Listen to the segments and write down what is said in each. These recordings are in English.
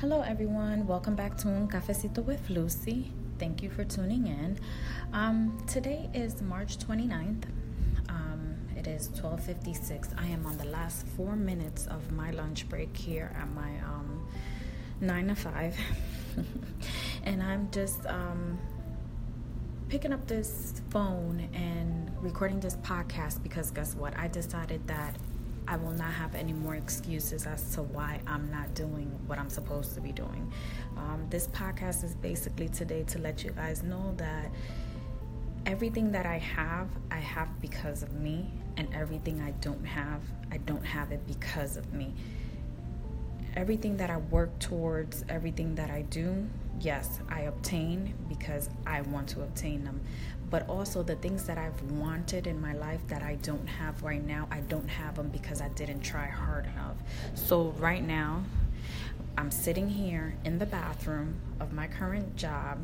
Hello, everyone. Welcome back to Un Cafecito with Lucy. Thank you for tuning in. Um, today is March 29th. Um, it is 12:56. I am on the last four minutes of my lunch break here at my um, nine to five, and I'm just um, picking up this phone and recording this podcast because guess what? I decided that I will not have any more excuses as to why I'm not doing what I'm supposed to be doing. Um, this podcast is basically today to let you guys know that everything that I have, I have because of me, and everything I don't have, I don't have it because of me. Everything that I work towards, everything that I do, yes, I obtain because I want to obtain them but also the things that I've wanted in my life that I don't have right now, I don't have them because I didn't try hard enough. So, right now, I'm sitting here in the bathroom of my current job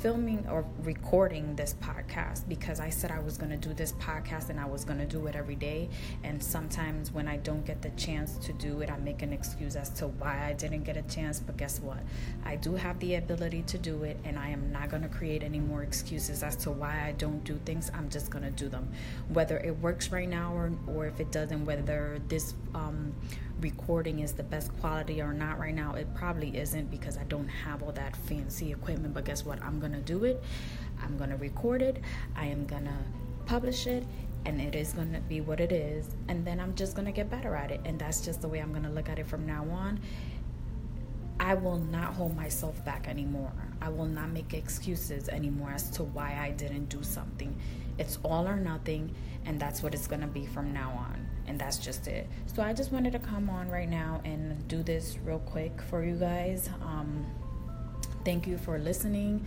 filming or recording this podcast because I said I was going to do this podcast and I was going to do it every day. And sometimes when I don't get the chance to do it, I make an excuse as to why I didn't get a chance. But guess what? I do have the ability to do it, and I am not going to create any more excuses as to why I don't do things. I'm just going to do them. Whether it works right now or, or if it doesn't, whether this, um, recording is the best quality or not right now. It probably isn't because I don't have all that fancy equipment. But guess what? I'm going to do it. I'm going to record it. I am going to publish it. And it is going to be what it is. And then I'm just going to get better at it. And that's just the way I'm going to look at it from now on. I will not hold myself back anymore. I will not make excuses anymore as to why I didn't do something. It's all or nothing, and that's what it's to be from now on and that's just it. So I just wanted to come on right now and do this real quick for you guys. Um, thank you for listening.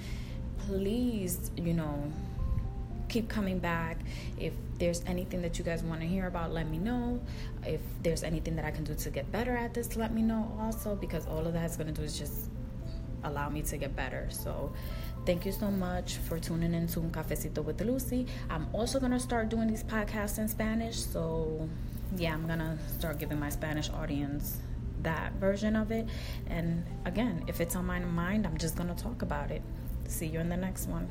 Please, you know, keep coming back. If there's anything that you guys want to hear about, let me know. If there's anything that I can do to get better at this, let me know also because all of that's going to do is just allow me to get better. So, thank you so much for tuning in to Un Cafecito with Lucy. I'm also going to start doing these podcasts in Spanish. So, yeah, I'm gonna start giving my Spanish audience that version of it. And again, if it's on my mind, I'm just gonna talk about it. See you in the next one.